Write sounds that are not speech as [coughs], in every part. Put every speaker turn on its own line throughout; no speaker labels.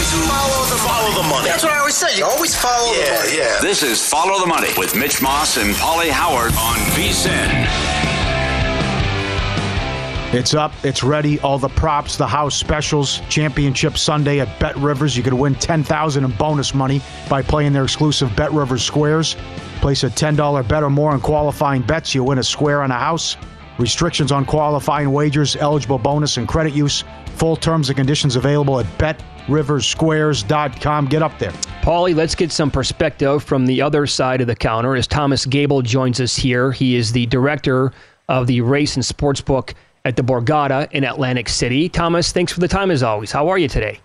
Always follow the, follow the money.
That's what I always say. You always follow
yeah,
the money.
Yeah. This is Follow the Money with Mitch Moss and Paulie Howard on VSIN.
It's up, it's ready. All the props, the house specials, championship Sunday at Bet Rivers. You could win 10000 in bonus money by playing their exclusive Bet Rivers squares. Place a $10 bet or more on qualifying bets. You win a square on a house. Restrictions on qualifying wagers, eligible bonus, and credit use. Full terms and conditions available at betriversquares.com. Get up there.
Paulie, let's get some perspective from the other side of the counter as Thomas Gable joins us here. He is the director of the race and sports book at the Borgata in Atlantic City. Thomas, thanks for the time as always. How are you today?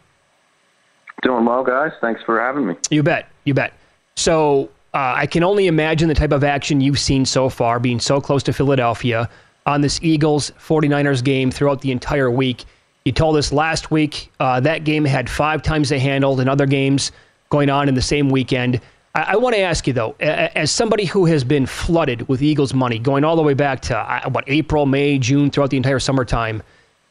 Doing well, guys. Thanks for having me.
You bet. You bet. So uh, I can only imagine the type of action you've seen so far, being so close to Philadelphia on this Eagles 49ers game throughout the entire week. You told us last week uh, that game had five times they handled and other games going on in the same weekend. I, I want to ask you, though, as somebody who has been flooded with Eagles money going all the way back to, uh, what, April, May, June, throughout the entire summertime,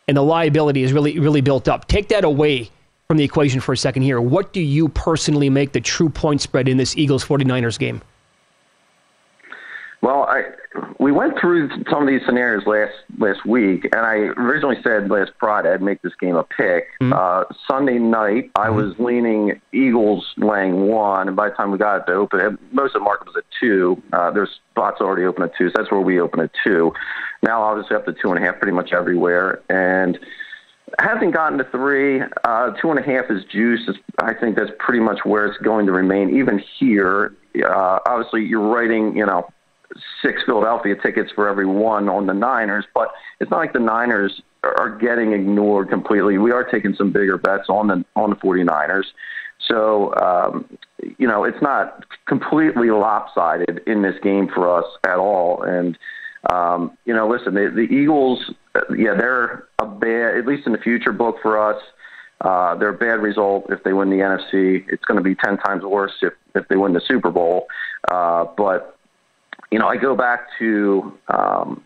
and the liability is really, really built up. Take that away from the equation for a second here. What do you personally make the true point spread in this Eagles 49ers game?
Well, I we went through some of these scenarios last last week, and I originally said last Friday I'd make this game a pick. Mm-hmm. Uh, Sunday night, I mm-hmm. was leaning Eagles laying one, and by the time we got it to open, most of the market was at two. Uh, there's spots already open at two, so that's where we open at two. Now, obviously, up to two and a half pretty much everywhere, and hasn't gotten to three. Uh, two and a half is juice. I think that's pretty much where it's going to remain. Even here, uh, obviously, you're writing, you know six Philadelphia tickets for every one on the Niners, but it's not like the Niners are getting ignored completely. We are taking some bigger bets on the on the 49ers. So, um, you know, it's not completely lopsided in this game for us at all. And, um, you know, listen, the, the Eagles, yeah, they're a bad, at least in the future book for us. Uh, they're a bad result if they win the NFC. It's going to be 10 times worse if, if they win the Super Bowl. Uh, but you know, I go back to um,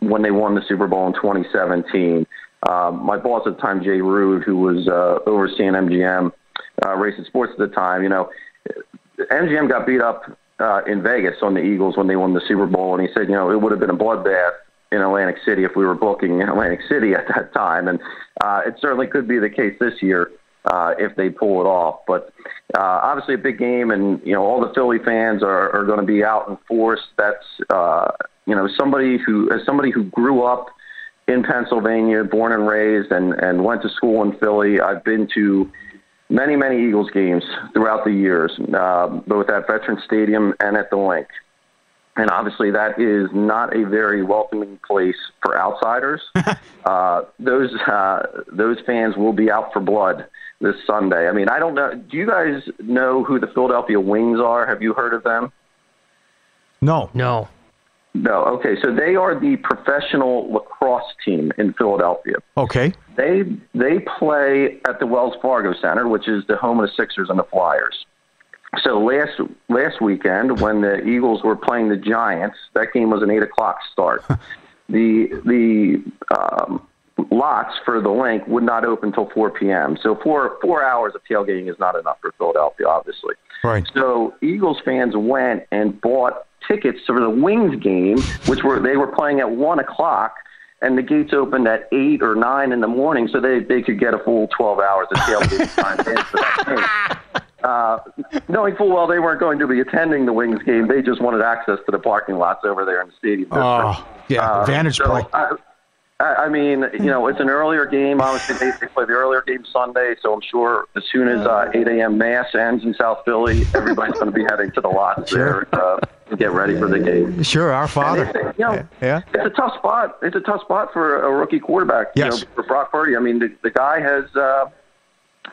when they won the Super Bowl in 2017. Um, my boss at the time, Jay Rood, who was uh, overseeing MGM uh, Racing Sports at the time, you know, MGM got beat up uh, in Vegas on the Eagles when they won the Super Bowl, and he said, you know, it would have been a bloodbath in Atlantic City if we were booking in Atlantic City at that time, and uh, it certainly could be the case this year uh, if they pull it off. But uh, obviously, a big game, and you know all the Philly fans are, are going to be out in force. That's uh, you know somebody who as somebody who grew up in Pennsylvania, born and raised, and and went to school in Philly. I've been to many many Eagles games throughout the years, uh, both at Veterans Stadium and at the Linc. And obviously, that is not a very welcoming place for outsiders. [laughs] uh, those uh, those fans will be out for blood this Sunday. I mean, I don't know. Do you guys know who the Philadelphia Wings are? Have you heard of them?
No.
No.
No. Okay, so they are the professional lacrosse team in Philadelphia.
Okay.
They they play at the Wells Fargo Center, which is the home of the Sixers and the Flyers. So last last weekend, when the Eagles were playing the Giants, that game was an eight o'clock start. [laughs] the the um, lots for the Linc would not open until 4 p.m. So four four hours of tailgating is not enough for Philadelphia, obviously.
Right.
So Eagles fans went and bought tickets for the Wings game, which were they were playing at one o'clock, and the gates opened at eight or nine in the morning, so they they could get a full 12 hours of tailgating [laughs] time in for that game. Uh, knowing full well they weren't going to be attending the Wings game, they just wanted access to the parking lots over there in the stadium.
Oh, yeah,
Uh,
advantage
so
play.
I, I mean, you know, it's an earlier game. Obviously, they, they play the earlier game Sunday, so I'm sure as soon as uh, 8 a.m. mass ends in South Philly, everybody's going to be heading to the lots
Sure.
there uh, to get ready for the game.
Sure, our father.
it's, you know,
Yeah.
it's a tough spot. It's a tough spot for a rookie quarterback.
Yes.
You know, for Brock Purdy. I mean, the, the guy has uh,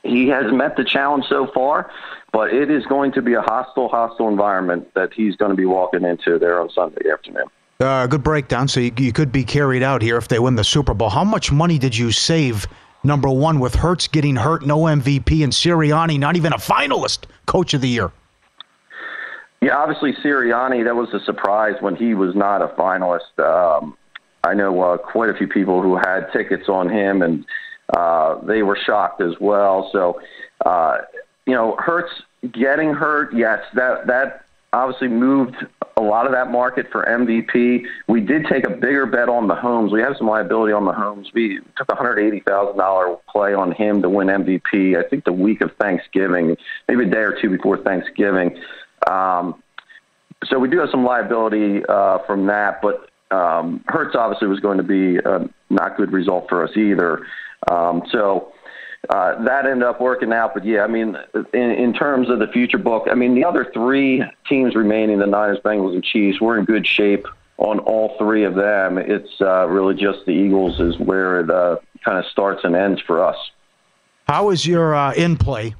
he has met the challenge so far, but it is going to be a hostile, hostile environment that he's going to be walking into there on Sunday afternoon.
Uh, good breakdown. So you, you could be carried out here if they win the Super Bowl. How much money did you save? Number one, with Hurts getting hurt, no MVP, and Sirianni not even a finalist, Coach of the Year.
Yeah, obviously Sirianni, that was a surprise when he was not a finalist. Um, I know uh, quite a few people who had tickets on him, and uh, they were shocked as well. So, uh, you know, Hurts getting hurt, yes, that that obviously moved a lot of that market for MVP. We did take a bigger bet on Mahomes. We have some liability on Mahomes. We took a hundred eighty thousand dollar play on him to win MVP. I think the week of Thanksgiving, maybe a day or two before Thanksgiving. Um, so we do have some liability uh, from that, but um, Hurts obviously was going to be a not good result for us either. Um, so uh, that ended up working out. But yeah, I mean, in, in terms of the future book, I mean, the other three teams remaining, the Niners, Bengals, and Chiefs, we're in good shape on all three of them. It's uh, really just the Eagles is where it uh, kind of starts and ends for us.
How is your uh, in play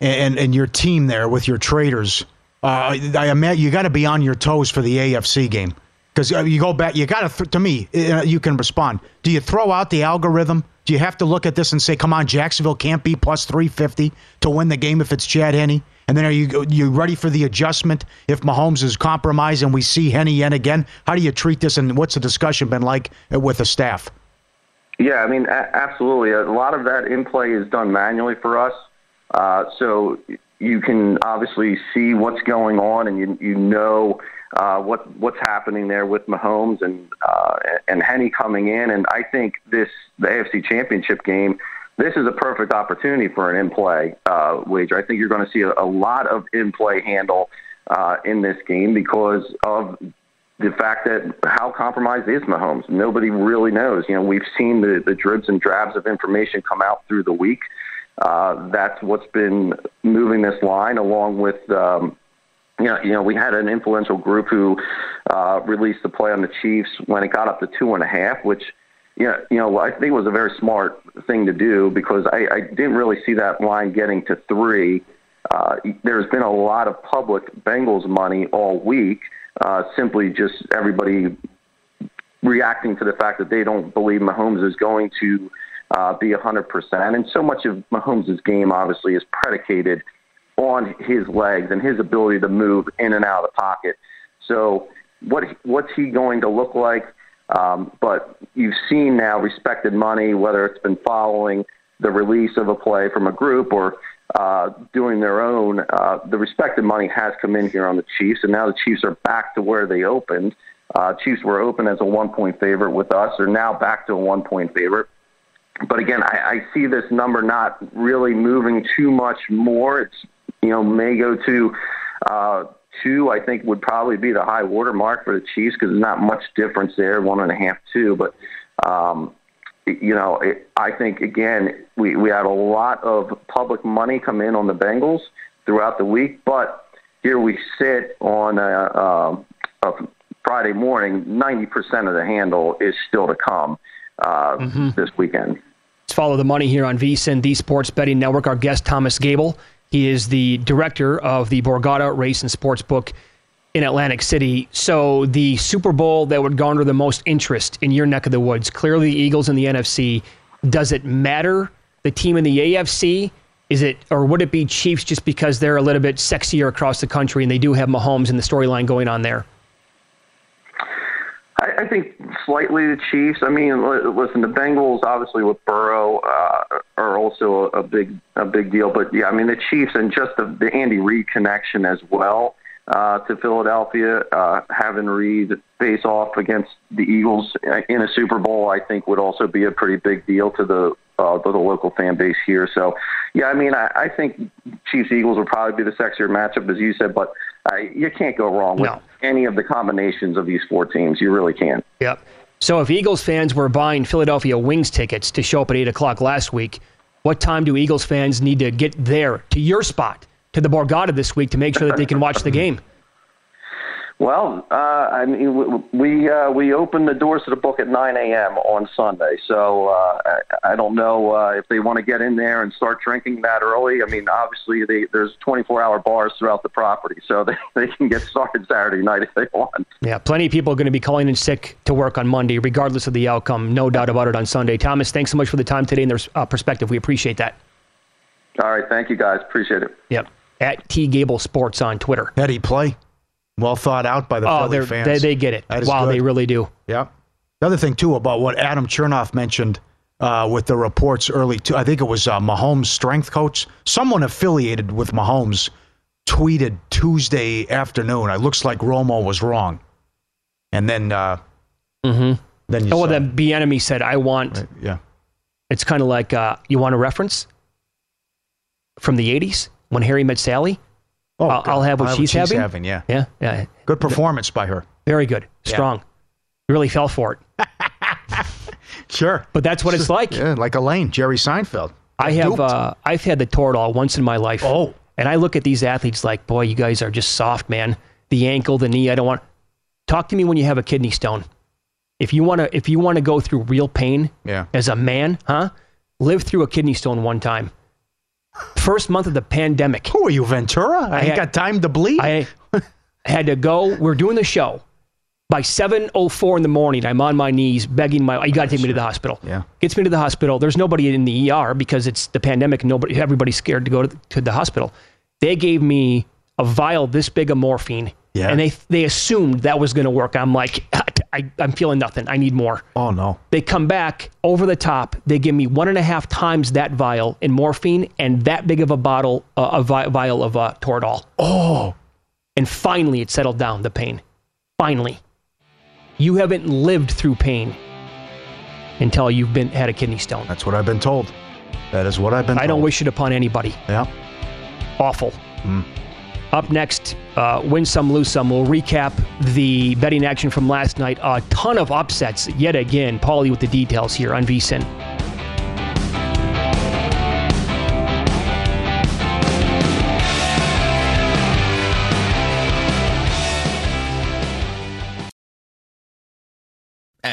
and, and your team there with your traders? Uh, I imagine you got to be on your toes for the AFC game because you go back. You got to th- to me. Uh, you can respond. Do you throw out the algorithm? Do you have to look at this and say, "Come on, Jacksonville can't be plus three fifty to win the game if it's Chad Henne"? And then are you you ready for the adjustment if Mahomes is compromised and we see Henne yet again? How do you treat this, and what's the discussion been like with the staff?
Yeah, I mean, a- absolutely. A lot of that in play is done manually for us. Uh, so you can obviously see what's going on, and you you know uh, what what's happening there with Mahomes and uh, and Henne coming in. And I think this the AFC Championship game. This is a perfect opportunity for an in-play uh, wager. I think you're going to see a, a lot of in-play handle uh, in this game because of the fact that how compromised is Mahomes. Nobody really knows. You know, we've seen the, the dribs and drabs of information come out through the week. Uh, that's what's been moving this line, along with um, you know, you know, we had an influential group who uh, released the play on the Chiefs when it got up to two and a half, which you know, you know, I think was a very smart thing to do because I, I didn't really see that line getting to three. Uh, there's been a lot of public Bengals money all week, uh, simply just everybody reacting to the fact that they don't believe Mahomes is going to uh, be 100%. And so much of Mahomes' game, obviously, is predicated on his legs and his ability to move in and out of the pocket. So, what what's he going to look like? Um, but you've seen now respected money, whether it's been following the release of a play from a group or uh, doing their own. Uh, the respected money has come in here on the Chiefs, and now the Chiefs are back to where they opened. Uh, Chiefs were open as a one point favorite with us. They're now back to a one point favorite. But again, I, I see this number not really moving too much more. It's you know may go to uh, two. I think would probably be the high water mark for the Chiefs because there's not much difference there, one and a half, two. But Um, you know, it, I think again we we had a lot of public money come in on the Bengals throughout the week, but here we sit on a, a, a Friday morning. Ninety percent of the handle is still to come uh,
Mm-hmm.
this weekend.
Let's follow the money here on VSIN, the Sports Betting Network. Our guest, Thomas Gable. He is the director of the Borgata Race and Sports Book in Atlantic City. So, the Super Bowl that would garner the most interest in your neck of the woods, clearly the Eagles in the NFC. Does it matter the team in the AFC? Is it, or would it be Chiefs just because they're a little bit sexier across the country and they do have Mahomes and the storyline going on there?
I, I think slightly the Chiefs. I mean, li- listen, the Bengals obviously with Burrow uh, are also a big a big deal. But yeah, I mean the Chiefs and just the, the Andy Reid connection as well uh, to Philadelphia, uh, having Reid face off against the Eagles in a Super Bowl, I think would also be a pretty big deal to the uh, the local fan base here. So, yeah, I mean, I, I think Chiefs Eagles will probably be the sexier matchup, as you said, but uh, you can't go wrong with
No.
Any of the combinations of these four teams. You really can't.
Yep. So if Eagles fans were buying Philadelphia Wings tickets to show up at 8 o'clock last week, what time do Eagles fans need to get there to your spot, to the Borgata this week to make sure that they can watch the [laughs] game?
Well, uh, I mean, we uh, we open the doors to the book at 9 a.m. on Sunday, so uh, I, I don't know uh, if they want to get in there and start drinking that early. I mean, obviously, they, there's 24-hour bars throughout the property, so [laughs] they, they can get started Saturday night if they want.
Yeah, plenty of people are going to be calling in sick to work on Monday, regardless of the outcome. No doubt about it on Sunday. Thomas, thanks so much for the time today and the uh, perspective. We appreciate that.
All right, thank you guys, appreciate it.
Yep. At T Gable Sports on Twitter.
Heady play. Well thought out by the
oh,
Philly fans.
they they get it. Wow,
good.
they really do.
Yeah. The other thing too about what Adam Chernoff mentioned uh, with the reports early, too, I think it was uh, Mahomes' strength coach, someone affiliated with Mahomes, tweeted Tuesday afternoon. It looks like Romo was wrong, and then uh,
Mm-hmm.
then you
Oh, well, then B enemy said, "I want."
yeah.
It's kind of like uh, you want a reference from the '80s when Harry met Sally.
Oh,
I'll, I'll have what she's, having.
yeah.
Yeah, yeah.
Good performance by her.
Very good.
Yeah.
Strong. Really fell for it. [laughs]
Sure.
But that's what it's like.
Yeah, like Elaine, Jerry Seinfeld.
I have uh, I've had the Toradol once in my life.
Oh.
And I look at these athletes like, boy, you guys are just soft, man. The ankle, the knee, I don't want talk to me when you have a kidney stone. If you wanna if you wanna go through real pain
Yeah.
as a man, huh? Live through a kidney stone one time. First month of the pandemic.
Who are you, Ventura? I, ain't
had-
got time to bleed.
I had to go. We're doing the show. By 7.04 in the morning, I'm on my knees begging my, you got to take me to the hospital.
Yeah.
Gets me to the hospital. There's nobody in the ER because it's the pandemic nobody, everybody's scared to go to, to the hospital. They gave me a vial this big of morphine.
Yeah.
And they, they assumed that was going to work. I'm like, I, I'm feeling nothing. I need more.
oh no.
They come back over the top. They give me one and a half times that vial in morphine and that big of a bottle, uh, a vi- vial of uh, Toradol.
Oh.
And finally, it settled down, the pain. Finally. You haven't lived through pain until you've been had a kidney stone.
That's what I've been told. That is what I've been
I don't wish it upon anybody.
Yeah.
Awful. Up next, uh, win some, lose some. We'll recap the betting action from last night. A ton of upsets yet again. Paulie with the details here on VSIN.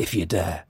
If you dare.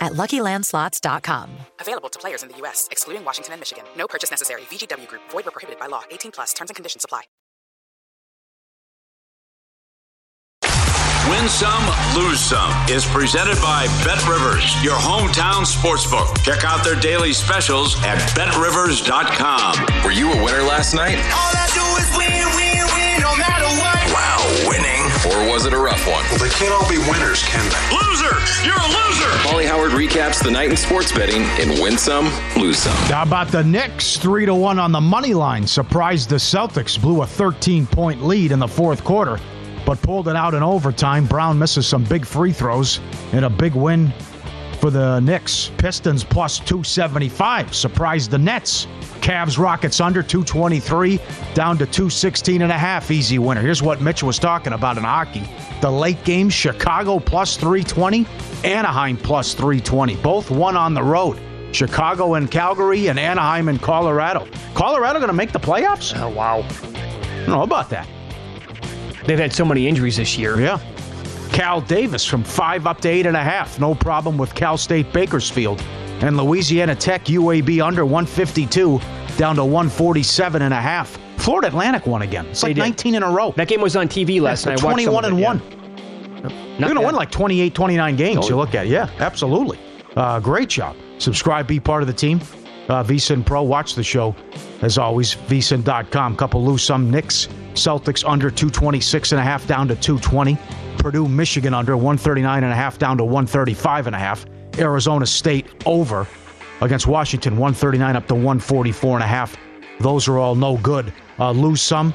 at luckylandslots.com.
Available to players in the U.S., excluding Washington and Michigan. No purchase necessary. VGW Group, void were prohibited by law. 18 plus terms and conditions apply.
Win Some, Lose Some is presented by Bet Rivers, your hometown sportsbook. Check out their daily specials at betrivers.com.
Were you a winner last night?
All I do is win,
Or it a rough one?
Well, they can't all be winners, can they?
Loser! You're a loser! Paulie Howard recaps the night in sports betting and Win Some, Lose Some.
How about the Knicks? Three to one on the money line. Surprised the Celtics. Blew a 13 point lead in the fourth quarter, but pulled it out in overtime. Brown misses some big free throws in a big win for the Knicks. Pistons plus 275. Surprised the Nets. Cavs Rockets under 223 down to 216 and a half easy winner. Here's what Mitch was talking about in hockey. The late game Chicago plus 320, Anaheim plus 320. Both won on the road. Chicago and Calgary and Anaheim and Colorado. Colorado going to make the playoffs?
Oh wow.
I don't know about that.
They've had so many injuries this year.
Yeah. Cal Davis from five up to eight and a half. No problem with Cal State Bakersfield. And Louisiana Tech UAB under 152 down to 147 and a half. Florida Atlantic won again. It's
They
like
did.
19 in a row.
That game was on TV last
Yeah,
night. I watched some
21 and
it, yeah.
1.
Not
You're going to win like 28, 29 games.
Oh,
You look at it. Yeah, absolutely. Uh, great job. Subscribe, be part of the team. Uh, VSIN Pro, watch the show. As always, VSIN.com. Couple lose some Knicks. Celtics under 226 and a half down to 220. Purdue, Michigan under 139 and a half down to 135 and a half. Arizona State over against Washington 139 up to 144 and a half. Those are all no good. Uh, lose some.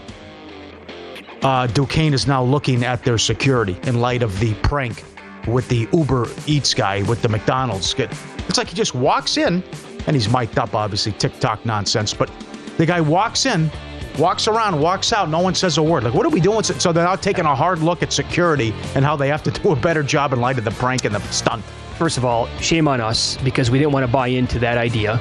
Uh, Duquesne is now looking at their security in light of the prank with the Uber Eats guy with the McDonald's. It's like he just walks in, and he's mic'd up, obviously, TikTok nonsense. But the guy walks in, walks around, walks out. No one says a word. Like, what are we doing? So they're now taking a hard look at security and how they have to [laughs] do a better job in light of the prank and the stunt.
First of all, shame on us because we didn't want to buy into that idea.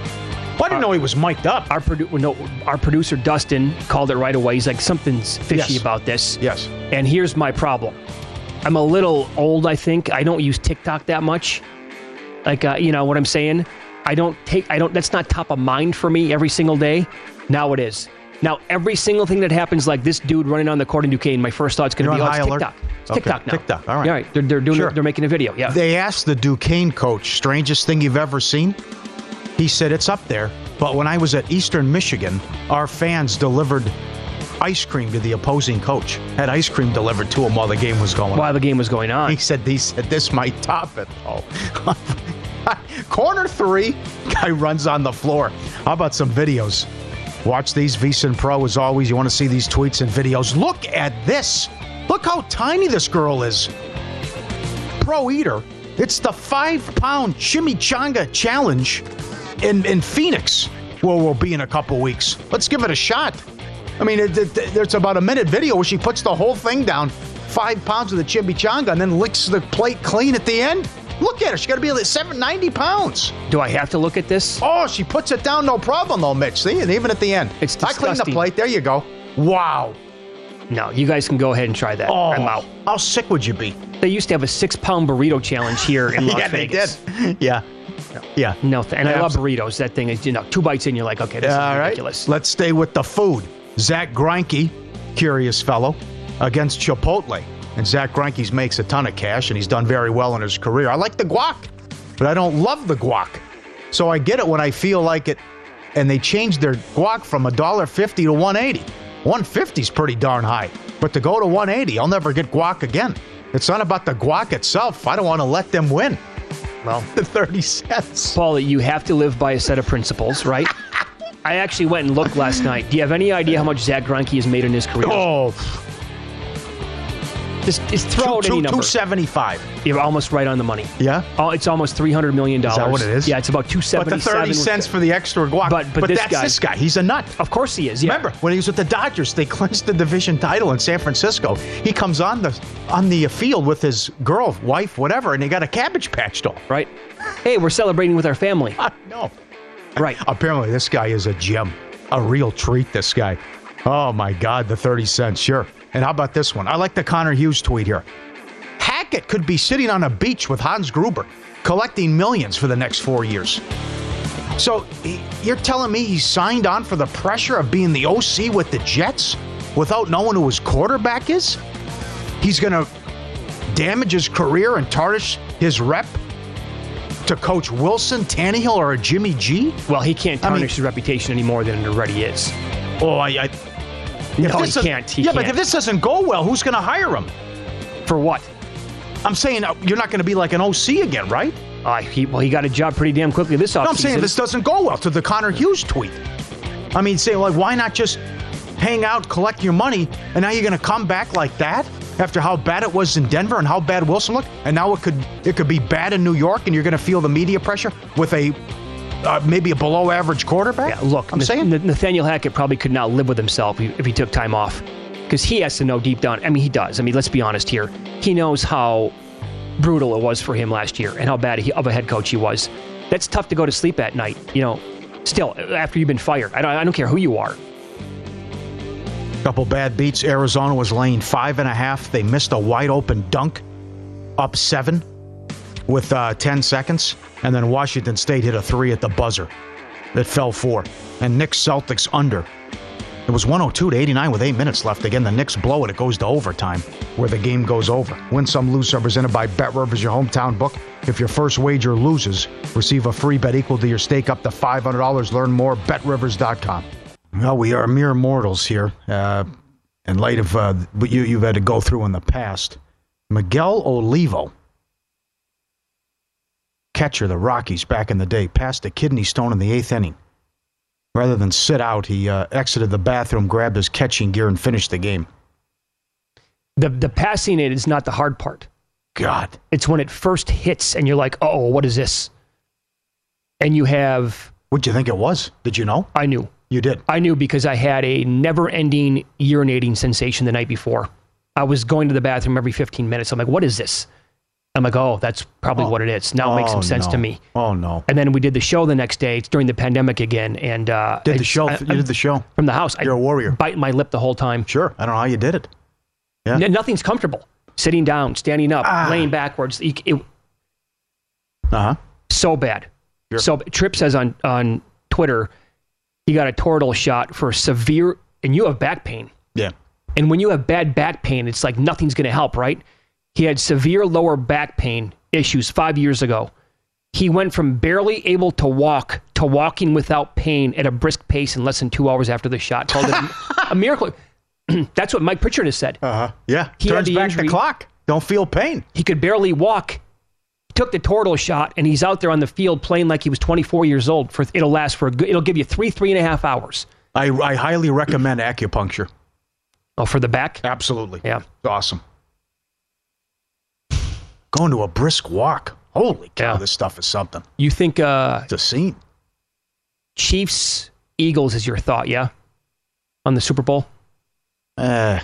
Well, I didn't know he was mic'd up.
Our, produ- no, our producer Dustin called it right away. He's like, something's fishy
Yes.
about this.
Yes.
And here's my problem. I'm a little old, I think. I don't use TikTok that much. Like, uh, you know what I'm saying? I don't take, I don't, that's not top of mind for me every single day. Now it is. Now, every single thing that happens, like this dude running on the court in Duquesne, my first thought's going to be,
on
oh, it's
alert?
TikTok. It's
Okay,
TikTok now.
TikTok, all right.
Yeah, right. They're, they're doing,
Sure.
it, they're making a video. Yeah.
They asked the Duquesne coach, strangest thing you've ever seen? He said it's up there. But when I was at Eastern Michigan, our fans delivered ice cream to the opposing coach. Had ice cream delivered to him while the game was going on.
While the game was going on.
He said he said this might top it though. [laughs] Corner three, guy runs on the floor. How about some videos? Watch these VSIN Pro as always. You want to see these tweets and videos. Look at this. Look how tiny this girl is. Pro Eater. It's the five pound chimichanga challenge in, in Phoenix, where we'll be in a couple weeks. Let's give it a shot. I mean, it, it, there's about a minute video where she puts the whole thing down, five pounds of the chimichanga, and then licks the plate clean at the end. Look at her. She's got to be like 790 pounds.
Do I have to look at this?
Oh, she puts it down, no problem, though, Mitch. See, and even at the end.
It's
I cleaned the plate. There you go. Wow.
No, you guys can go ahead and try that.
Oh,
I'm out.
How sick would you be?
They used to have a six pound burrito challenge here in [laughs] Las
yeah,
Vegas.
they did. [laughs] Yeah. Yeah.
No, th- and I love burritos. That thing is, you know, two bites in, you're like, okay, this
All
is
right.
ridiculous.
Let's stay with the food. Zach Greinke, curious fellow, against Chipotle. And Zach Greinke makes a ton of cash, and he's done very well in his career. I like the guac, but I don't love the guac. So I get it when I feel like it. And they changed their guac from $1.50 to 180 150 is pretty darn high. But to go to 180, I'll never get guac again. It's not about the guac itself. I don't want to let them win.
Well,
the [laughs] 30 cents.
Paul, you have to live by a set of principles, right? [laughs] I actually went and looked last night. Do you have any idea how much Zach Greinke has made in his career?
Oh,
just, just throw out
two,
any
two,
number.
275.
You're almost right on the money.
Yeah?
Oh, it's almost three hundred million dollars.
Is that what it is?
Yeah, it's about two
But the 30 cents for the extra guac.
But but,
but
this
that's
guy,
this guy. He's a nut.
Of course he is. Yeah.
Remember when he was with the Dodgers, they clinched the division title in San Francisco. He comes on the on the field with his girl, wife, whatever, and he got a cabbage patch doll.
Right. Hey, we're celebrating with our family. [laughs]
no.
Right.
Apparently, this guy is a gem, a real treat. This guy. Oh my God, the thirty cents, sure. And how about this one? I like the Connor Hughes tweet here. Hackett could be sitting on a beach with Hans Gruber, collecting millions for the next four years. So you're telling me he signed on for the pressure of being the OC with the Jets without knowing who his quarterback is? He's going to damage his career and tarnish his rep to coach Wilson, Tannehill, or a Jimmy G?
Well, he can't
I mean-
tarnish his reputation any more than it already is.
Oh, I. I
No, he can't. He
yeah, but
can't.
if this doesn't go well, who's going to hire him?
For what?
I'm saying uh, you're not going to be like an OC again, right?
Uh, he, well, he got a job pretty damn quickly this offseason.
No, I'm saying this doesn't go well to the Connor Hughes tweet. I mean, say like, why not just hang out, collect your money, and now you're going to come back like that after how bad it was in Denver and how bad Wilson looked, and now it could it could be bad in New York, and you're going to feel the media pressure with a uh, maybe a below average quarterback.
Yeah, look,
I'm
Nath-
saying
Nathaniel Hackett probably could not live with himself if if he took time off. Because he has to know deep down. I mean, he does. I mean, let's be honest here. He knows how brutal it was for him last year and how bad he, of a head coach he was. That's tough to go to sleep at night, you know, still, after you've been fired. I don't, I don't care who you are.
Couple bad beats. Arizona was laying five and a half. They missed a wide open dunk, up seven with uh, 10 seconds. And then Washington State hit a three at the buzzer that fell four. And Knicks Celtics under. It was 102 to 89 with eight minutes left. Again, the Knicks blow it. It goes to overtime where the game goes over. Win some, lose some. Presented by Bet Rivers, your hometown book. If your first wager loses, receive a free bet equal to your stake up to $500. Learn more. BetRivers.com. Well, we are mere mortals here. Uh, in light of uh, what you, you've had to go through in the past, Miguel Olivo, catcher, the Rockies back in the day, passed a kidney stone in the eighth inning. Rather than sit out, he uh, exited the bathroom, grabbed his catching gear, and finished the game.
The, the passing it is not the hard part.
God.
It's when it first hits and you're like, oh, what is this? And you have.
What'd you think it was? Did you know?
I knew.
You did?
I knew because I had a never ending urinating sensation the night before. I was going to the bathroom every 15 minutes. I'm like, what is this? I'm like, oh, that's probably what it is. Now it makes
Oh,
some sense
no.
to me.
Oh, no.
And then we did the show the next day. It's during the pandemic again. And uh,
Did the show?
I-
you did the show?
from the house.
You're a warrior.
Bite my lip the whole time.
Sure. I don't know how you did it. Yeah.
N- nothing's comfortable. Sitting down, standing up,
Ah.
laying backwards. It,
Uh huh.
so bad. So Trip says on on Twitter, he got a Toradol shot for severe, and you have back pain.
Yeah.
And when you have bad back pain, it's like nothing's going to help, right? He had severe lower back pain issues five years ago. He went from barely able to walk to walking without pain at a brisk pace in less than two hours after the shot. Called it a, a [laughs] miracle. [clears throat] That's what Mike Pritchard has said.
Uh huh. Yeah.
He had
Turns
the
back
injury.
the clock. Don't feel pain.
He could barely walk. Took the Toradol shot, and he's out there on the field playing like he was 24 years old. For it'll last for a good. It'll give you three, three and a half hours.
I, I highly recommend acupuncture.
Oh, for the back?
Absolutely.
Yeah.
Awesome. Going to a brisk walk. Holy cow, this stuff is something.
You think uh,
it's a scene?
Chiefs Eagles is your thought, yeah? On the Super Bowl?
Uh,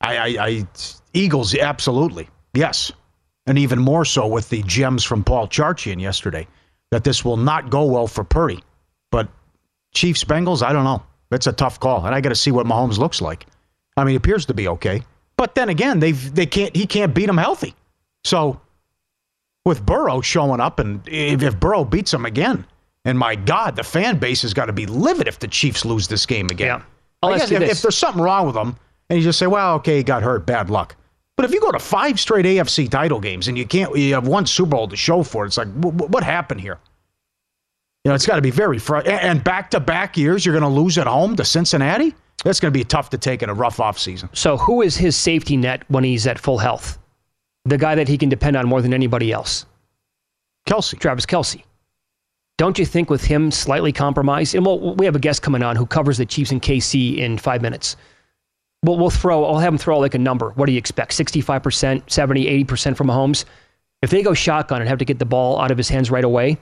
I, I, I, Eagles, absolutely. Yes. And even more so with the gems from Paul Charchian yesterday, that this will not go well for Purdy. But Chiefs Bengals, I don't know. It's a tough call. And I got to see what Mahomes looks like. I mean, he appears to be okay. But then again, they've, they can't, he can't beat him healthy. So with Burrow showing up, and if, if Burrow beats him again, and my God, the fan base has got to be livid if the Chiefs lose this game again.
Yeah. I'll ask
guess
you
if, if there's something wrong with him, and you just say, well, okay, he got hurt, bad luck. But if you go to five straight AFC title games and you can't, you have one Super Bowl to show for it, it's like, wh- what happened here? You know, it's got to be very frustrating. And back to back years, you're going to lose at home to Cincinnati? That's going to be tough to take in a rough off season.
So, who is his safety net when he's at full health? The guy that he can depend on more than anybody else.
Kelce.
Travis Kelce. Don't you think with him slightly compromised? And we'll, we have a guest coming on who covers the Chiefs and KC in five minutes. We'll, we'll throw, I'll have him throw like a number. What do you expect? 65%, 70, 80% from Mahomes? If they go shotgun and have to get the ball out of his hands right away,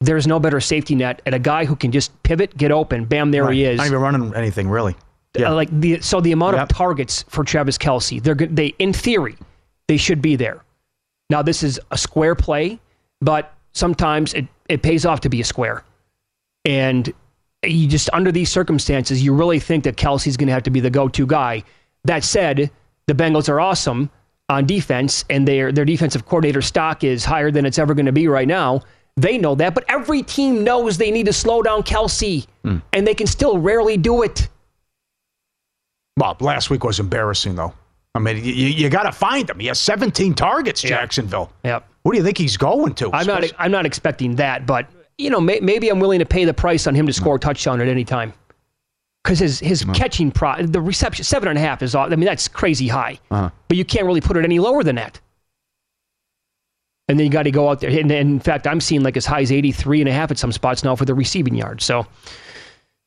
there's no better safety net at a guy who can just pivot, get open, bam, there
Right.
he is.
Not even running anything really. Yeah.
Uh, like the so the amount of targets for Travis Kelce, they're good. They in theory, they should be there. Now this is a square play, but sometimes it it pays off to be a square, and you just under these circumstances, you really think that Kelce's going to have to be the go-to guy. That said, the Bengals are awesome on defense, and their their defensive coordinator stock is higher than it's ever going to be right now. They know that, but every team knows they need to slow down Kelce, hmm. and they can still rarely do it.
Bob, last week was embarrassing, though. I mean, you, you got to find him. He has 17 targets, Jacksonville.
Yep.
What do you think he's going to?
I'm not. I'm not expecting that, but you know, may, maybe I'm willing to pay the price on him to score a touchdown at any time. Because his his catching pro, the reception seven and a half is. I mean, that's crazy high.
Uh-huh.
But you can't really put it any lower than that. And then you got to go out there. And, and in fact, I'm seeing like as high as 83 and a half at some spots now for the receiving yard. So,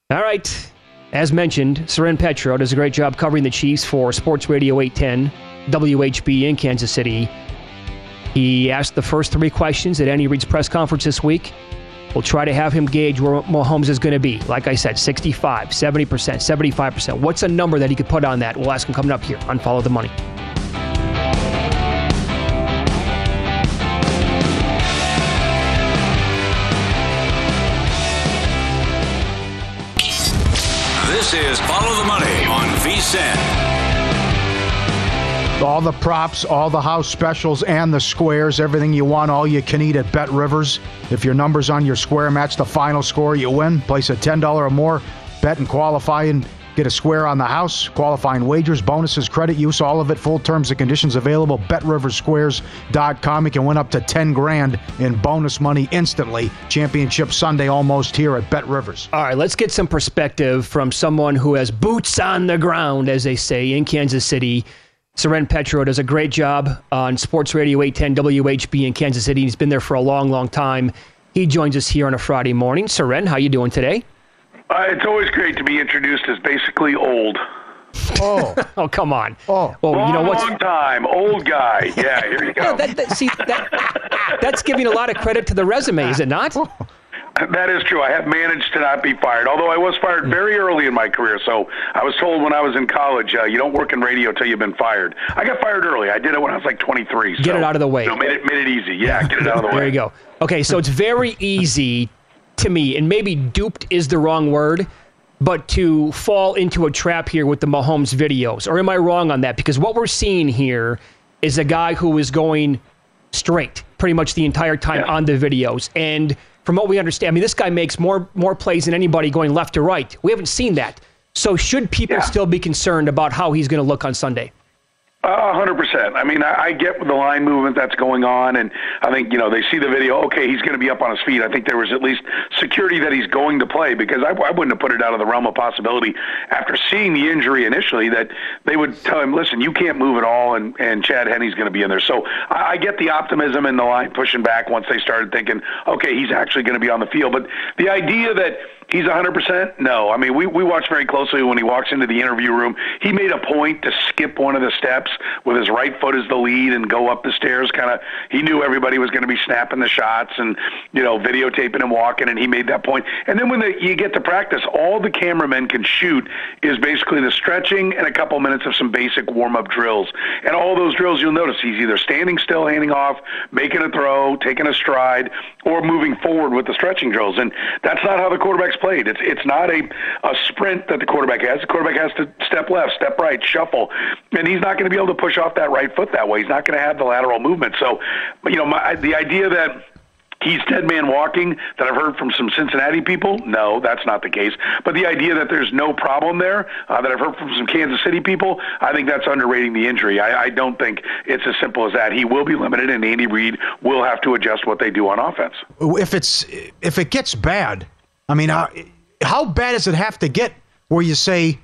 all right. As mentioned, Soren Petro does a great job covering the Chiefs for Sports Radio 810, WHB in Kansas City. He asked the first three questions at Andy Reid's press conference this week. We'll try to have him gauge where Mahomes is going to be. Like I said, 65, 70%, 75%. What's a number that he could put on that? We'll ask him coming up here on Follow the Money.
This is Follow the Money on VSIN.
All the props, all the house specials, and the squares, everything you want, all you can eat at Bet Rivers. If your numbers on your square match the final score, you win. Place a $10 or more, bet and qualify and get a square on the house. Qualifying wagers, bonuses, credit use, all of it. Full terms and conditions available. BetRiversSquares.com. You can win up to 10 grand in bonus money instantly. Championship Sunday almost here at Bet Rivers.
All right, let's get some perspective from someone who has boots on the ground, as they say, in Kansas City. Soren Petro does a great job on Sports Radio 810 WHB in Kansas City. He's been there for a long, long time. He joins us here on a Friday morning. Soren, how you doing today?
Uh, it's always great to be introduced as basically old.
Oh, [laughs]
oh, come on.
Oh,
well,
long,
you know what's
long time, old guy. Yeah, here you [laughs] go.
No, that, that, see, that, that's giving a lot of credit to the resume, is it not?
That is true. I have managed to not be fired, although I was fired very early in my career. So I was told when I was in college, uh, you don't work in radio till you've been fired. I got fired early. I did it when I was like 23.
Get it out of the way.
You know, made it made it easy. Yeah, get it out of the [laughs] way.
There you go. Okay, so it's very easy to me, and maybe duped is the wrong word, but to fall into a trap here with the Mahomes videos. Or am I wrong on that? Because what we're seeing here is a guy who is going straight pretty much the entire time on the videos. And from what we understand, I mean, this guy makes more more plays than anybody going left to right. We haven't seen that. So should people still be concerned about how he's going to look on Sunday?
Uh, a hundred percent. I mean, I, I get the line movement that's going on, and I think you know they see the video. Okay, he's going to be up on his feet. I think there was at least security that he's going to play because I, I wouldn't have put it out of the realm of possibility after seeing the injury initially that they would tell him, "Listen, you can't move at all," and and Chad Henne's going to be in there. So I, I get the optimism and the line pushing back once they started thinking, okay, he's actually going to be on the field. But the idea that He's 100%? No. I mean, we, we watch very closely when he walks into the interview room. He made a point to skip one of the steps with his right foot as the lead and go up the stairs. Kind of, he knew everybody was going to be snapping the shots and, you know, videotaping him walking, and he made that point. And then when the, you get to practice, all the cameramen can shoot is basically the stretching and a couple minutes of some basic warm up drills. And all those drills, you'll notice he's either standing still, handing off, making a throw, taking a stride, or moving forward with the stretching drills. And that's not how the quarterback's played. It's it's not a a sprint that the quarterback has. The quarterback has to step left, step right, shuffle, and he's not going to be able to push off that right foot that way. He's not going to have the lateral movement. So, you know, my, the idea that he's dead man walking that I've heard from some Cincinnati people. No, that's not the case. But the idea that there's no problem there uh, that I've heard from some Kansas City people, I think that's underrating the injury. I, I don't think it's as simple as that. He will be limited, and Andy Reid will have to adjust what they do on offense.
If it's if it gets bad, I mean, how, bad does it have to get where you say,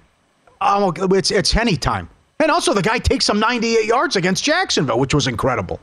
"Oh, it's it's Henne time." And also, the guy takes some 98 yards against Jacksonville, which was incredible.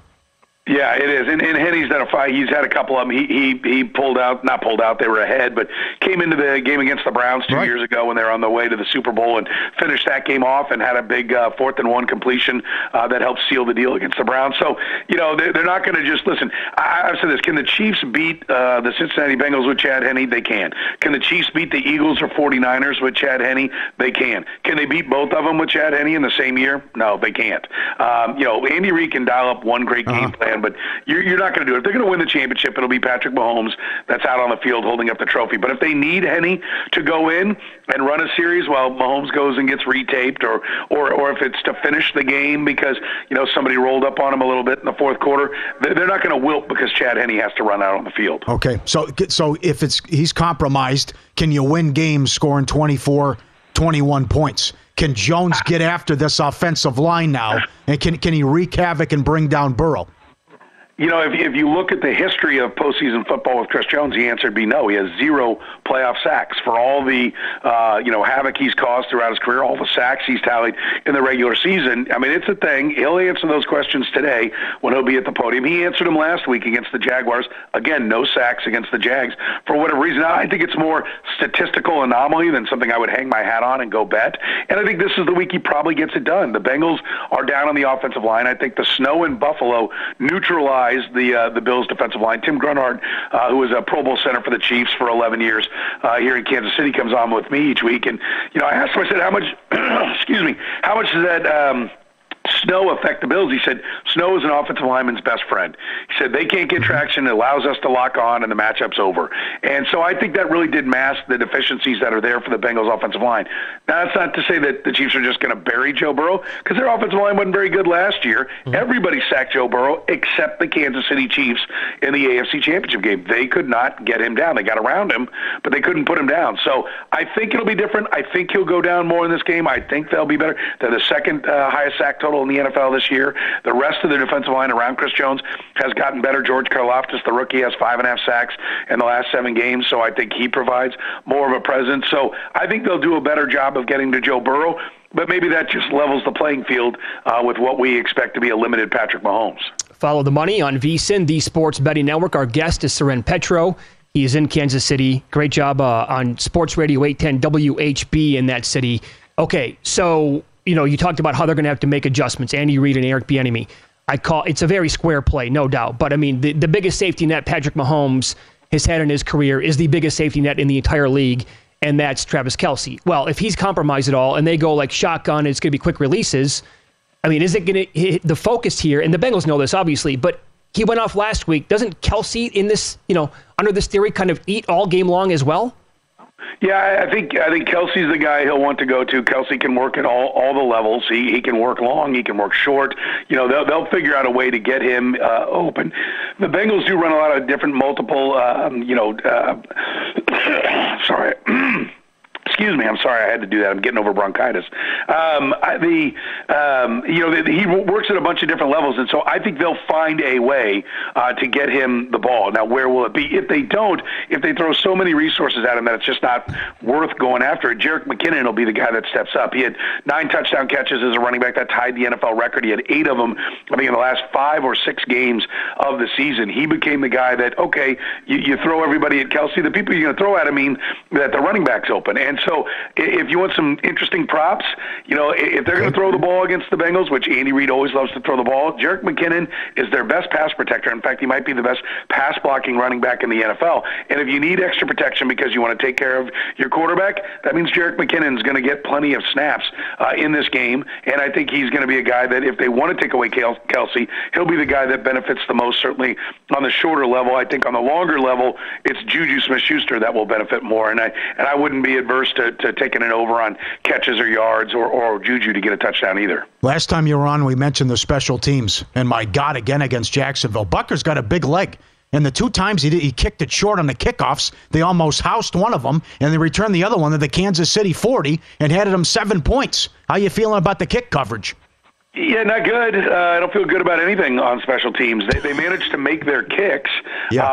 Yeah, it is. And, and Henne's done a fight. He's had a couple of them. He, he he pulled out, not pulled out. They were ahead, but came into the game against the Browns two right. years ago when they were on the way to the Super Bowl and finished that game off and had a big uh, fourth and one completion uh, that helped seal the deal against the Browns. So you know they're, they're not going to just listen. I, I've said this: Can the Chiefs beat uh, the Cincinnati Bengals with Chad Henne? They can. Can the Chiefs beat the Eagles or 49ers with Chad Henne? They can. Can they beat both of them with Chad Henne in the same year? No, they can't. Um, you know, Andy Reid can dial up one great game uh-huh. But you're, you're not going to do it. If they're going to win the championship, it'll be Patrick Mahomes that's out on the field holding up the trophy. But if they need Henne to go in and run a series while Mahomes goes and gets retaped, or or or if it's to finish the game because you know somebody rolled up on him a little bit in the fourth quarter, they're not going to wilt because Chad Henne has to run out on the field.
Okay, so so if it's he's compromised, can you win games scoring 24, 21 points? Can Jones get after this offensive line now, and can can he wreak havoc and bring down Burrow?
You know, if, if you look at the history of postseason football with Chris Jones, the answer would be no. He has zero playoff sacks for all the uh, you know havoc he's caused throughout his career, all the sacks he's tallied in the regular season. I mean, it's a thing. He'll answer those questions today when he'll be at the podium. He answered them last week against the Jaguars. Again, no sacks against the Jags for whatever reason. I think it's more statistical anomaly than something I would hang my hat on and go bet. And I think this is the week he probably gets it done. The Bengals are down on the offensive line. I think the snow in Buffalo neutralized the uh, the Bills' defensive line. Tim Grunhard, uh, who was a Pro Bowl center for the Chiefs for 11 years uh, here in Kansas City, comes on with me each week. And you know, I asked him. I said, "How much? [clears throat] excuse me. How much does that?" Um, snow affect the Bills? He said, snow is an offensive lineman's best friend. He said, they can't get traction. It allows us to lock on, and the matchup's over. And so I think that really did mask the deficiencies that are there for the Bengals' offensive line. Now, that's not to say that the Chiefs are just going to bury Joe Burrow, because their offensive line wasn't very good last year. Mm-hmm. Everybody sacked Joe Burrow except the Kansas City Chiefs in the AFC Championship game. They could not get him down. They got around him, but they couldn't put him down. So I think it'll be different. I think he'll go down more in this game. I think they'll be better. They're the second uh, highest sack total in the NFL this year. The rest of the defensive line around Chris Jones has gotten better. George Karlaftis, the rookie, has five and a half sacks in the last seven games, so I think he provides more of a presence. So I think they'll do a better job of getting to Joe Burrow but maybe that just levels the playing field uh, with what we expect to be a limited Patrick Mahomes.
Follow the money on VSIN, the Sports Betting Network. Our guest is Soren Petro. He is in Kansas City. Great job uh, on Sports Radio 810 WHB in that city. Okay, so you know, you talked about how they're going to have to make adjustments. Andy Reid and Eric Bieniemy. I call it's a very square play, no doubt. But I mean, the, the biggest safety net Patrick Mahomes has had in his career is the biggest safety net in the entire league, and that's Travis Kelce. Well, if he's compromised at all, and they go like shotgun, it's going to be quick releases. I mean, is it going to the focus here? And the Bengals know this, obviously, but he went off last week. Doesn't Kelce in this, you know, under this theory, kind of eat all game long as well?
Yeah, I think I think Kelce's the guy he'll want to go to. Kelce can work at all all the levels. He he can work long. He can work short. You know, they'll they'll figure out a way to get him uh, open. The Bengals do run a lot of different multiple. Um, you know, uh, [coughs] sorry. [clears throat] excuse me, I'm sorry I had to do that. I'm getting over bronchitis. Um, I, the um, you know the, he works at a bunch of different levels, and so I think they'll find a way uh, to get him the ball. Now, where will it be? If they don't, if they throw so many resources at him that it's just not worth going after it, Jerick McKinnon will be the guy that steps up. He had nine touchdown catches as a running back that tied the NFL record. He had eight of them, I think, in the last five or six games of the season. He became the guy that okay, you, you throw everybody at Kelce. The people you're going to throw at him mean that the running back's open, and so if you want some interesting props, you know, if they're going to throw the ball against the Bengals, which Andy Reid always loves to throw the ball, Jerick McKinnon is their best pass protector. In fact, he might be the best pass blocking running back in the NFL. And if you need extra protection because you want to take care of your quarterback, that means Jerick McKinnon is going to get plenty of snaps uh, in this game. And I think he's going to be a guy that if they want to take away Kelce, he'll be the guy that benefits the most, certainly on the shorter level. I think on the longer level, it's Juju Smith Schuster that will benefit more. And I, and I wouldn't be adverse to, to taking it over on catches or yards or, or Juju to get a touchdown either.
Last time you were on, we mentioned the special teams. And my God, again against Jacksonville. Butker's got a big leg. And the two times he did, he kicked it short on the kickoffs, they almost housed one of them, and they returned the other one to the Kansas City 40 and handed them seven points. How you feeling about the kick coverage?
Yeah, not good. Uh, I don't feel good about anything on special teams. They, they managed to make their kicks,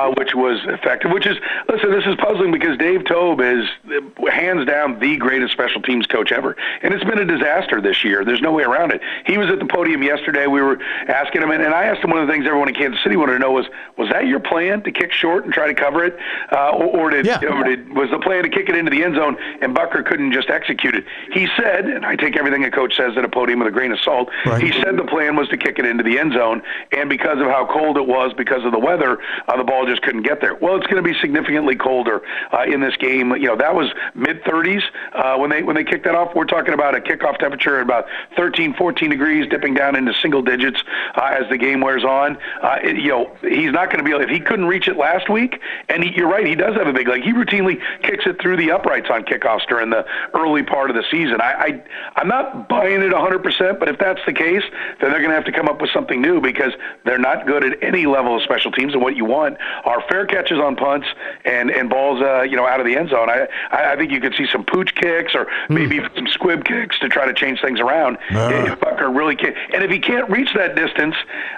uh, which was effective. Which is, listen, this is puzzling because Dave Toub is uh, hands down the greatest special teams coach ever, and it's been a disaster this year. There's no way around it. He was at the podium yesterday. We were asking him, and, and I asked him one of the things everyone in Kansas City wanted to know was, was that your plan to kick short and try to cover it, uh, or, or did, or did was the plan to kick it into the end zone and Butker couldn't just execute it? He said, and I take everything a coach says at a podium with a grain of salt. He said the plan was to kick it into the end zone, and because of how cold it was, because of the weather, uh, the ball just couldn't get there. Well, it's going to be significantly colder uh, in this game. You know, that was mid 30s uh, when they when they kicked that off. We're talking about a kickoff temperature at about 13, 14 degrees, dipping down into single digits uh, as the game wears on. Uh, it, you know, he's not going to be able. If he couldn't reach it last week, and he, you're right, he does have a big leg. He routinely kicks it through the uprights on kickoffs during the early part of the season. I, I I'm not buying it 100%, but if that's the case, then they're going to have to come up with something new because they're not good at any level of special teams. And what you want are fair catches on punts and and balls, uh, you know, out of the end zone. I I think you could see some pooch kicks or maybe even some squib kicks to try to change things around. If Butker really can, and if he can't reach that distance,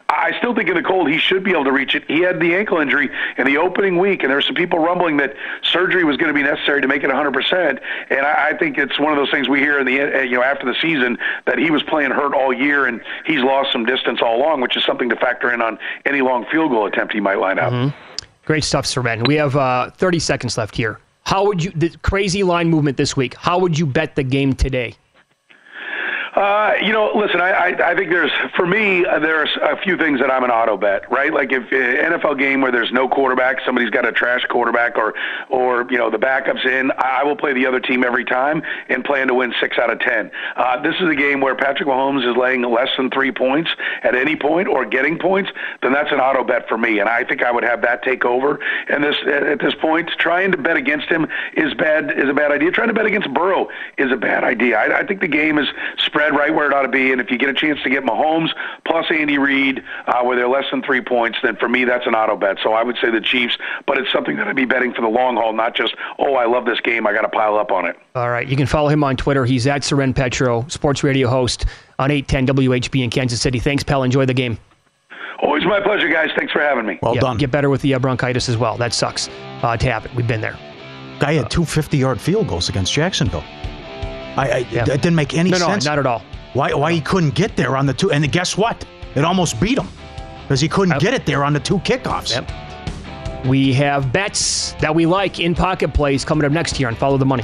I still think in the cold he should be able to reach it. He had the ankle injury in the opening week, and there were some people rumbling that surgery was going to be necessary to make it 100%. And I, I think it's one of those things we hear in the uh, you know after the season that he was playing hurt all year and he's lost some distance all along, which is something to factor in on any long field goal attempt he might line up.
Great stuff, Soren. We have uh, 30 seconds left here. How would you, the crazy line movement this week, how would you bet the game today?
Uh, you know, listen, I, I, I think there's, for me, uh, there's a few things that I'm an auto bet, right? Like if uh, NFL game where there's no quarterback, somebody's got a trash quarterback or, or, you know, the backup's in, I will play the other team every time and plan to win six out of 10. Uh, this is a game where Patrick Mahomes is laying less than three points at any point or getting points, then that's an auto bet for me. And I think I would have that take over. And this, at this point, trying to bet against him is bad, is a bad idea. Trying to bet against Burrow is a bad idea. I, I think the game is spread right where it ought to be. And if you get a chance to get Mahomes plus Andy Reid, uh, where they're less than three points, then for me that's an auto bet. So I would say the Chiefs, but it's something that I'd be betting for the long haul, not just oh I love this game, I got to pile up on it.
All right. You can follow him on Twitter. He's at Soren Petro, sports radio host on 810 WHB in Kansas City. Thanks, pal. Enjoy the game.
Always my pleasure, guys. Thanks for having me.
Well yeah, done. Get better with the uh, bronchitis as well. That sucks uh, to happen. We've been there.
Guy had two 50 yard field goals against Jacksonville. I, I That didn't make any
No, no,
sense.
not at all.
Why, why he couldn't get there on the two? And guess what? It almost beat him because he couldn't get it there on the two kickoffs. Yep.
We have bets that we like in pocket plays coming up next year on Follow the Money.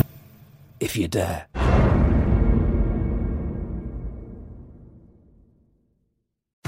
if you dare.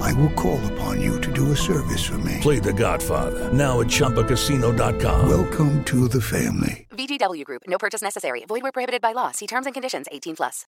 I will call upon you to do a service for me.
Play The Godfather now at ChumbaCasino.com.
Welcome to the family.
VGW Group. No purchase necessary. Void where prohibited by law. See terms and conditions. 18 plus.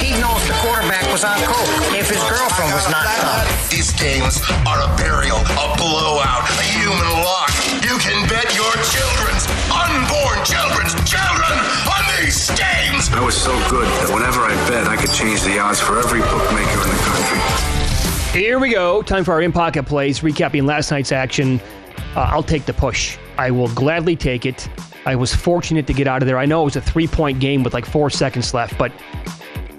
He knows the quarterback was on coke if his girlfriend was knocked up.
These games are a burial, a blowout, a human lock. You can bet your children's unborn children's children on these games.
I was so good that whenever I bet, I could change the odds for every bookmaker in the country.
Here we go. Time for our in pocket plays. Recapping last night's action. Uh, I'll take the push. I will gladly take it. I was fortunate to get out of there. I know it was a three point game with like four seconds left, but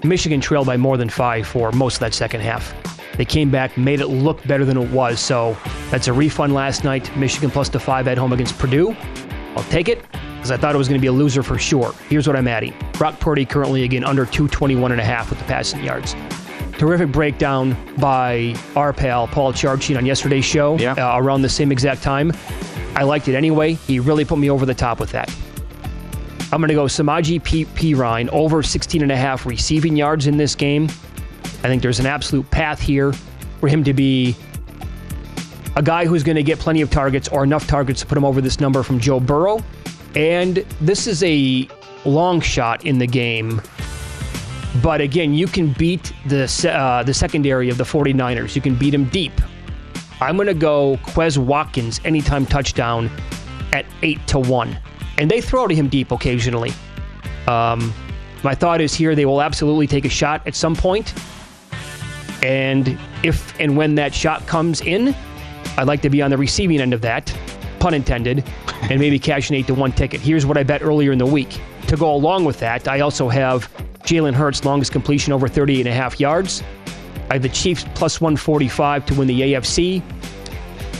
Michigan trailed by more than five for most of that second half. They came back, made it look better than it was. So that's a refund last night. Michigan plus the five at home against Purdue. I'll take it because I thought it was going to be a loser for sure. Here's what I'm adding Brock Purdy currently again under 221 and a half with the passing yards. Terrific breakdown by our pal Paul Charchian on yesterday's show
Yeah.
uh, around the same exact time. I liked it anyway. He really put me over the top with that. I'm going to go Samaje P. Perine over 16 and a half receiving yards in this game. I think there's an absolute path here for him to be a guy who's going to get plenty of targets or enough targets to put him over this number from Joe Burrow. And this is a long shot in the game. But again, you can beat the uh, the secondary of the 49ers. You can beat them deep. I'm going to go Quez Watkins anytime touchdown at 8 to 1. And they throw to him deep occasionally. Um, my thought is here they will absolutely take a shot at some point. And if and when that shot comes in, I'd like to be on the receiving end of that, pun intended, and maybe cash an 8 to 1 ticket. Here's what I bet earlier in the week. To go along with that, I also have Jalen Hurts' longest completion over 38 and a half yards. I have the Chiefs plus 145 to win the AFC.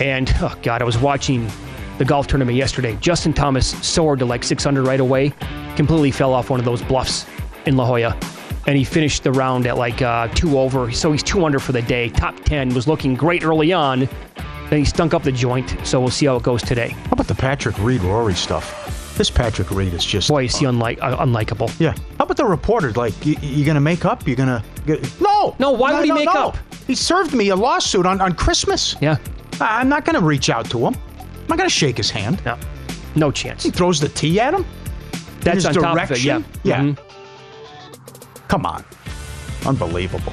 And, oh God, I was watching the golf tournament yesterday. Justin Thomas soared to like 600 right away, completely fell off one of those bluffs in La Jolla. And he finished the round at like uh, two over. So he's two under for the day. Top 10 was looking great early on. Then he stunk up the joint. So we'll see how it goes today.
How about the Patrick Reed Rory stuff? This Patrick Reed is just
boy, is he unlike uh, unlikable.
Yeah. How about the reporter? Like, you, you gonna make up? You're gonna no?
No. Why would he make up?
He served me a lawsuit on, on Christmas.
Yeah.
I- I'm not gonna reach out to him. I'm not gonna shake his hand.
No. No chance.
He throws the tea at him.
That's
in his
on top of it,
direction.
yeah.
Yeah.
Mhm.
Come on. Unbelievable.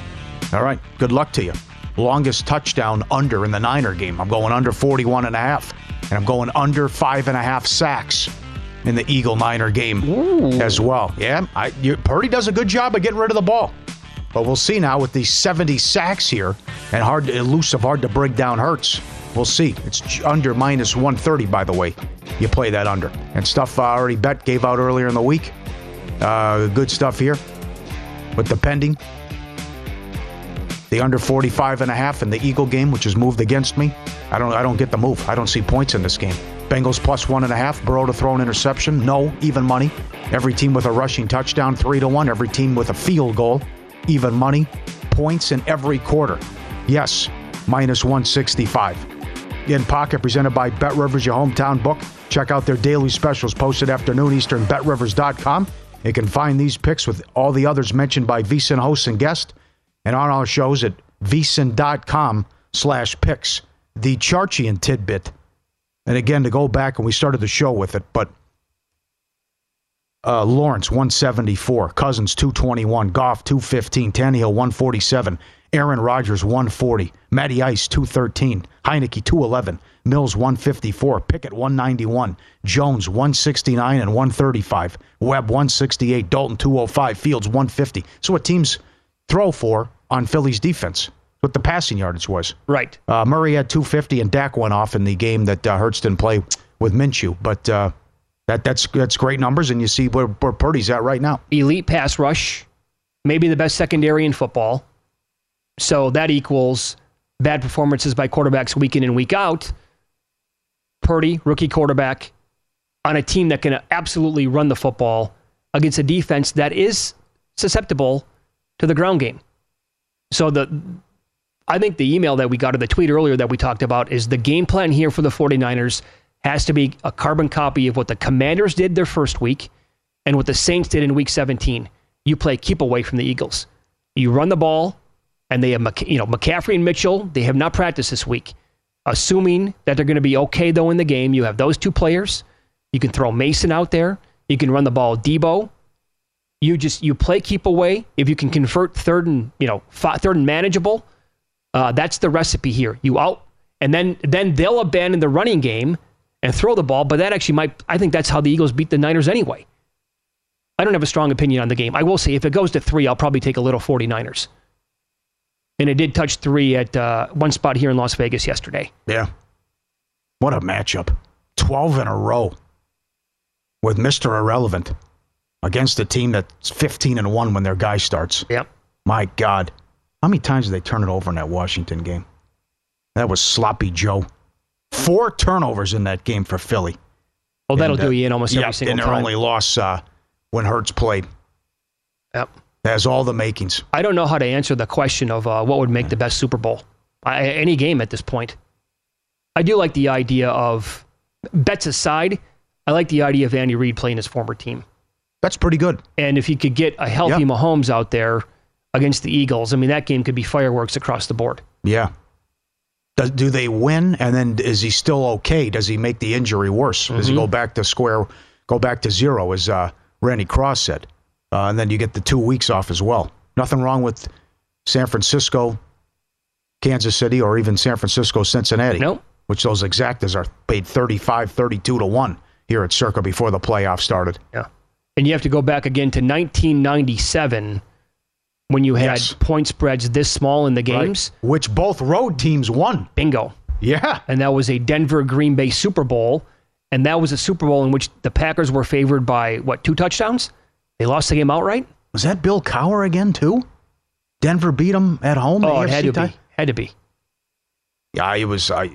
All right. Good luck to you. Longest touchdown under in the Niner game. I'm going under 41 and a half. And I'm going under five and a half sacks in the Eagle Niner game as well. Yeah. I, you, Purdy does a good job of getting rid of the ball. But we'll see now with these 70 sacks here and hard to, elusive, hard to break down Hurts. We'll see. It's under minus 130, by the way. You play that under. And stuff I already bet gave out earlier in the week. Uh, good stuff here with the pending. The under 45 and a half in the Eagle game, which has moved against me. I don't I don't get the move. I don't see points in this game. Bengals plus one and a half. Burrow to throw an interception. No, even money. Every team with a rushing touchdown, three to one. Every team with a field goal, even money. Points in every quarter. Yes, minus 165. In pocket presented by Bet Rivers, your hometown book. Check out their daily specials posted afternoon Eastern, betrivers.com. You can find these picks with all the others mentioned by VSIN hosts and guests and on our shows at vsin.com slash picks. The Charchian tidbit. And again, to go back, and we started the show with it, but uh, Lawrence 174, Cousins 221, Goff 215, Tannehill 147, Aaron Rodgers 140, Matty Ice 213, Heinicke 211, Mills 154, Pickett 191, Jones 169 and 135, Webb 168, Dalton 205, Fields 150. So what teams throw for on Philly's defense? What the passing yardage was.
Right.
Uh, Murray had 250 and Dak went off in the game that uh, Hurts didn't play with Minshew, but uh, that that's that's great numbers, and you see where, where Purdy's at right now.
Elite pass rush, maybe the best secondary in football. So that equals bad performances by quarterbacks week in and week out. Purdy, rookie quarterback, on a team that can absolutely run the football against a defense that is susceptible to the ground game. So the I think the email that we got or the tweet earlier that we talked about is the game plan here for the 49ers has to be a carbon copy of what the Commanders did their first week and what the Saints did in week 17. You play keep away from the Eagles. You run the ball and they have you know McCaffrey and Mitchell, they have not practiced this week. Assuming that they're going to be okay though in the game, you have those two players. You can throw Mason out there. You can run the ball Debo. You just you play keep away. If you can convert third and you know fi- third and manageable, uh, that's the recipe here. You out and then then they'll abandon the running game and throw the ball. But that actually might I think that's how the Eagles beat the Niners anyway. I don't have a strong opinion on the game. I will say if it goes to three, I'll probably take a little 49ers. And it did touch three at uh, one spot here in Las Vegas yesterday.
Yeah. What a matchup. 12 in a row with Mr. Irrelevant against a team that's 15 and 1 when their guy starts.
Yep.
My God. How many times did they turn it over in that Washington game? That was sloppy Joe. Four turnovers in that game for Philly.
Well, that'll
And, uh,
do you in almost every
yeah,
single
and their
time.
only loss uh, when Hurts played.
Yep.
Has all the makings.
I don't know how to answer the question of uh, what would make the best Super Bowl. I, any game at this point. I do like the idea of bets aside. I like the idea of Andy Reid playing his former team.
That's pretty good.
And if he could get a healthy
Yeah.
Mahomes out there against the Eagles, I mean that game could be fireworks across the board.
Yeah. Does, do they win? And then is he still okay? Does he make the injury worse? Does he
Mhm.
go back to square, go back to zero, as uh, Randy Cross said? Uh, and then you get the two weeks off as well. Nothing wrong with San Francisco, Kansas City, or even San Francisco, Cincinnati.
No.
Which those exactas are paid 35, 32 to 1 here at Circa before the playoffs started.
Yeah. And you have to go back again to 1997 when you had
Yes.
point spreads this small in the games.
Which both road teams won.
Bingo.
Yeah.
And that was a Denver Green Bay Super Bowl. And that was a Super Bowl in which the Packers were favored by, what, two touchdowns? They lost the game outright?
Was that Bill Cowher again, too? Denver beat them at home?
Oh, it had to be. Had to be.
Yeah, it was. I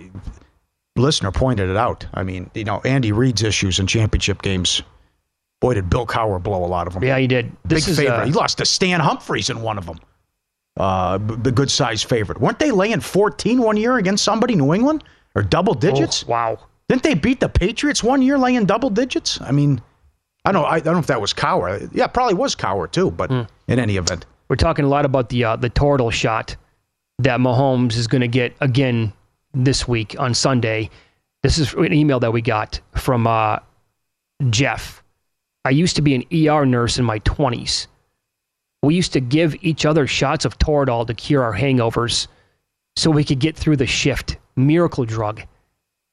listener pointed it out. I mean, you know, Andy Reid's issues in championship games. Boy, did Bill Cowher blow a lot of them.
Yeah, he did. This
Big
is,
favorite.
uh,
he lost to Stan Humphries in one of them. Uh, the good size favorite. Weren't they laying 14 one year against somebody, New England, or double digits?
Oh, wow.
Didn't they beat the Patriots one year laying double digits? I mean, I don't. I, I don't know if that was Cowher. Yeah, probably was Cowher too. But
Hmm.
in any event,
We're talking a lot about the uh, the Toradol shot that Mahomes is going to get again this week on Sunday. This is an email that we got from uh, Jeff. I used to be an ER nurse in my 20s. We used to give each other shots of Toradol to cure our hangovers so we could get through the shift. Miracle drug.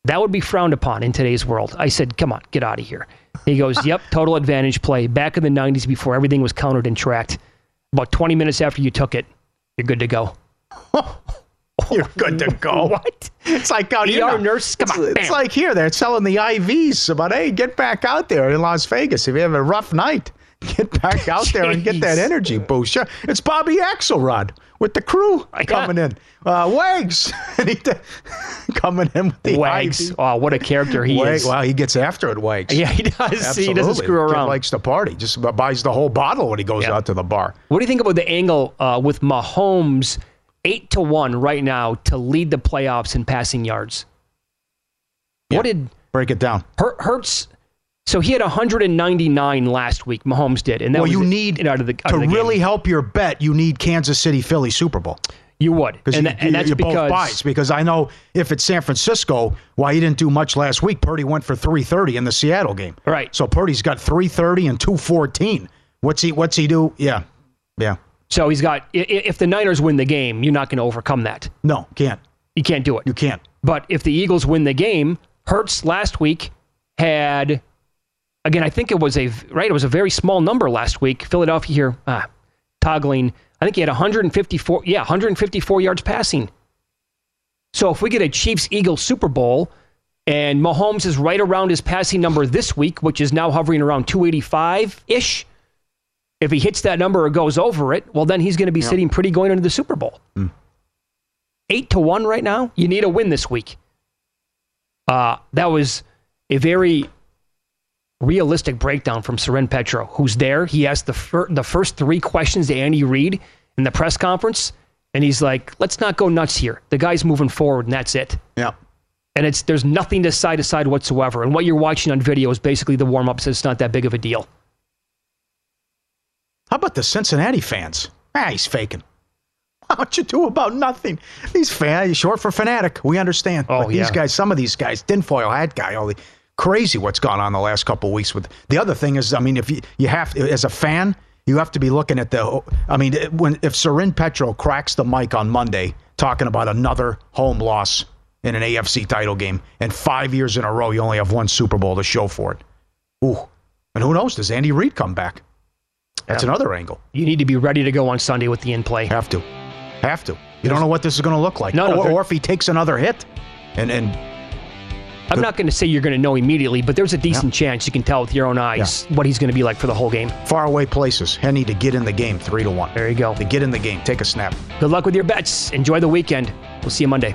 That would be frowned upon in today's world. I said, come on, get out of here. He goes, yep, total advantage play. Back in the 90s before everything was counted and tracked. About 20 minutes after you took it, you're good to go. [laughs] [laughs]
you're good to go.
what?
It's like out here.
ER
now.
nurse, come
it's,
on,
It's like here. They're selling the IVs about, hey, get back out there in Las Vegas. If you have a rough night, [laughs] get back out there and get that energy boost. Sure. It's Bobby Axelrod with the crew coming in. Uh, Wags. [laughs] And he d- coming in with the
Wags.
IV.
Oh, what a character he
Wags.
is.
Wow, he gets after it, Wags.
Yeah, he does. See, he doesn't
Absolutely.
screw
Kid
around.
likes to party. Just buys the whole bottle when he goes out to the bar.
What do you think about the angle uh, with Mahomes eight to one right now to lead the playoffs in passing yards? What did
break it down?
Hur- Hurts. So he had 199 last week. Mahomes did, and that
well, you need
it out of the out
to
of the
really help your bet. You need Kansas City, Philly Super Bowl.
You would, and,
you,
and that's
you both
because
buys. Because I know if it's San Francisco, why he didn't do much last week. Purdy went for 330 in the Seattle game.
Right.
So Purdy's got 330 and 214. What's he? What's he do? Yeah, yeah.
So he's got. If the Niners win the game, you're not going to overcome that.
No, can't.
You can't do it.
You can't.
But if the Eagles win the game, Hurts last week had, again, I think it was a right. It was a very small number last week. Philadelphia here, ah, toggling. I think he had 154. Yeah, 154 yards passing. So if we get a Chiefs Eagles Super Bowl, and Mahomes is right around his passing number this week, which is now hovering around 285 ish. If he hits that number or goes over it, well, then he's going to be
Yep.
sitting pretty going into the Super Bowl. Eight to one right now. You need a win this week. Uh, that was a very realistic breakdown from Soren Petro, who's there. He asked the, fir- the first three questions to Andy Reid in the press conference, And he's like, let's not go nuts here. The guy's moving forward, and that's it.
Yeah.
And it's there's nothing to side to side whatsoever. And what you're watching on video is basically the warm ups. It's not that big of a deal.
How about the Cincinnati fans? Ah, he's faking. What you do about nothing? These fans, short for fanatic. We understand.
Oh,
but these guys, some of these guys, tinfoil hat guy, all the crazy what's gone on the last couple of weeks. With the other thing is, I mean, if you you have as a fan, you have to be looking at the. I mean, when if Soren Petro cracks the mic on Monday talking about another home loss in an AFC title game, and five years in a row, you only have one Super Bowl to show for it. Ooh, and who knows? Does Andy Reid come back? That's
Yeah.
another angle.
You need to be ready to go on Sunday with the in play.
Have to. Have to. You don't know what this is going to look like.
No, no,
or, or if he takes another hit. And and
I'm not going to say you're going to know immediately, but there's a decent chance you can tell with your own eyes what he's going to be like for the whole game.
far away places, Henne to get in the game three to one.
There you go.
To get in the game, take a snap.
Good luck with your bets. Enjoy the weekend. We'll see you Monday.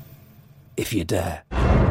if you dare.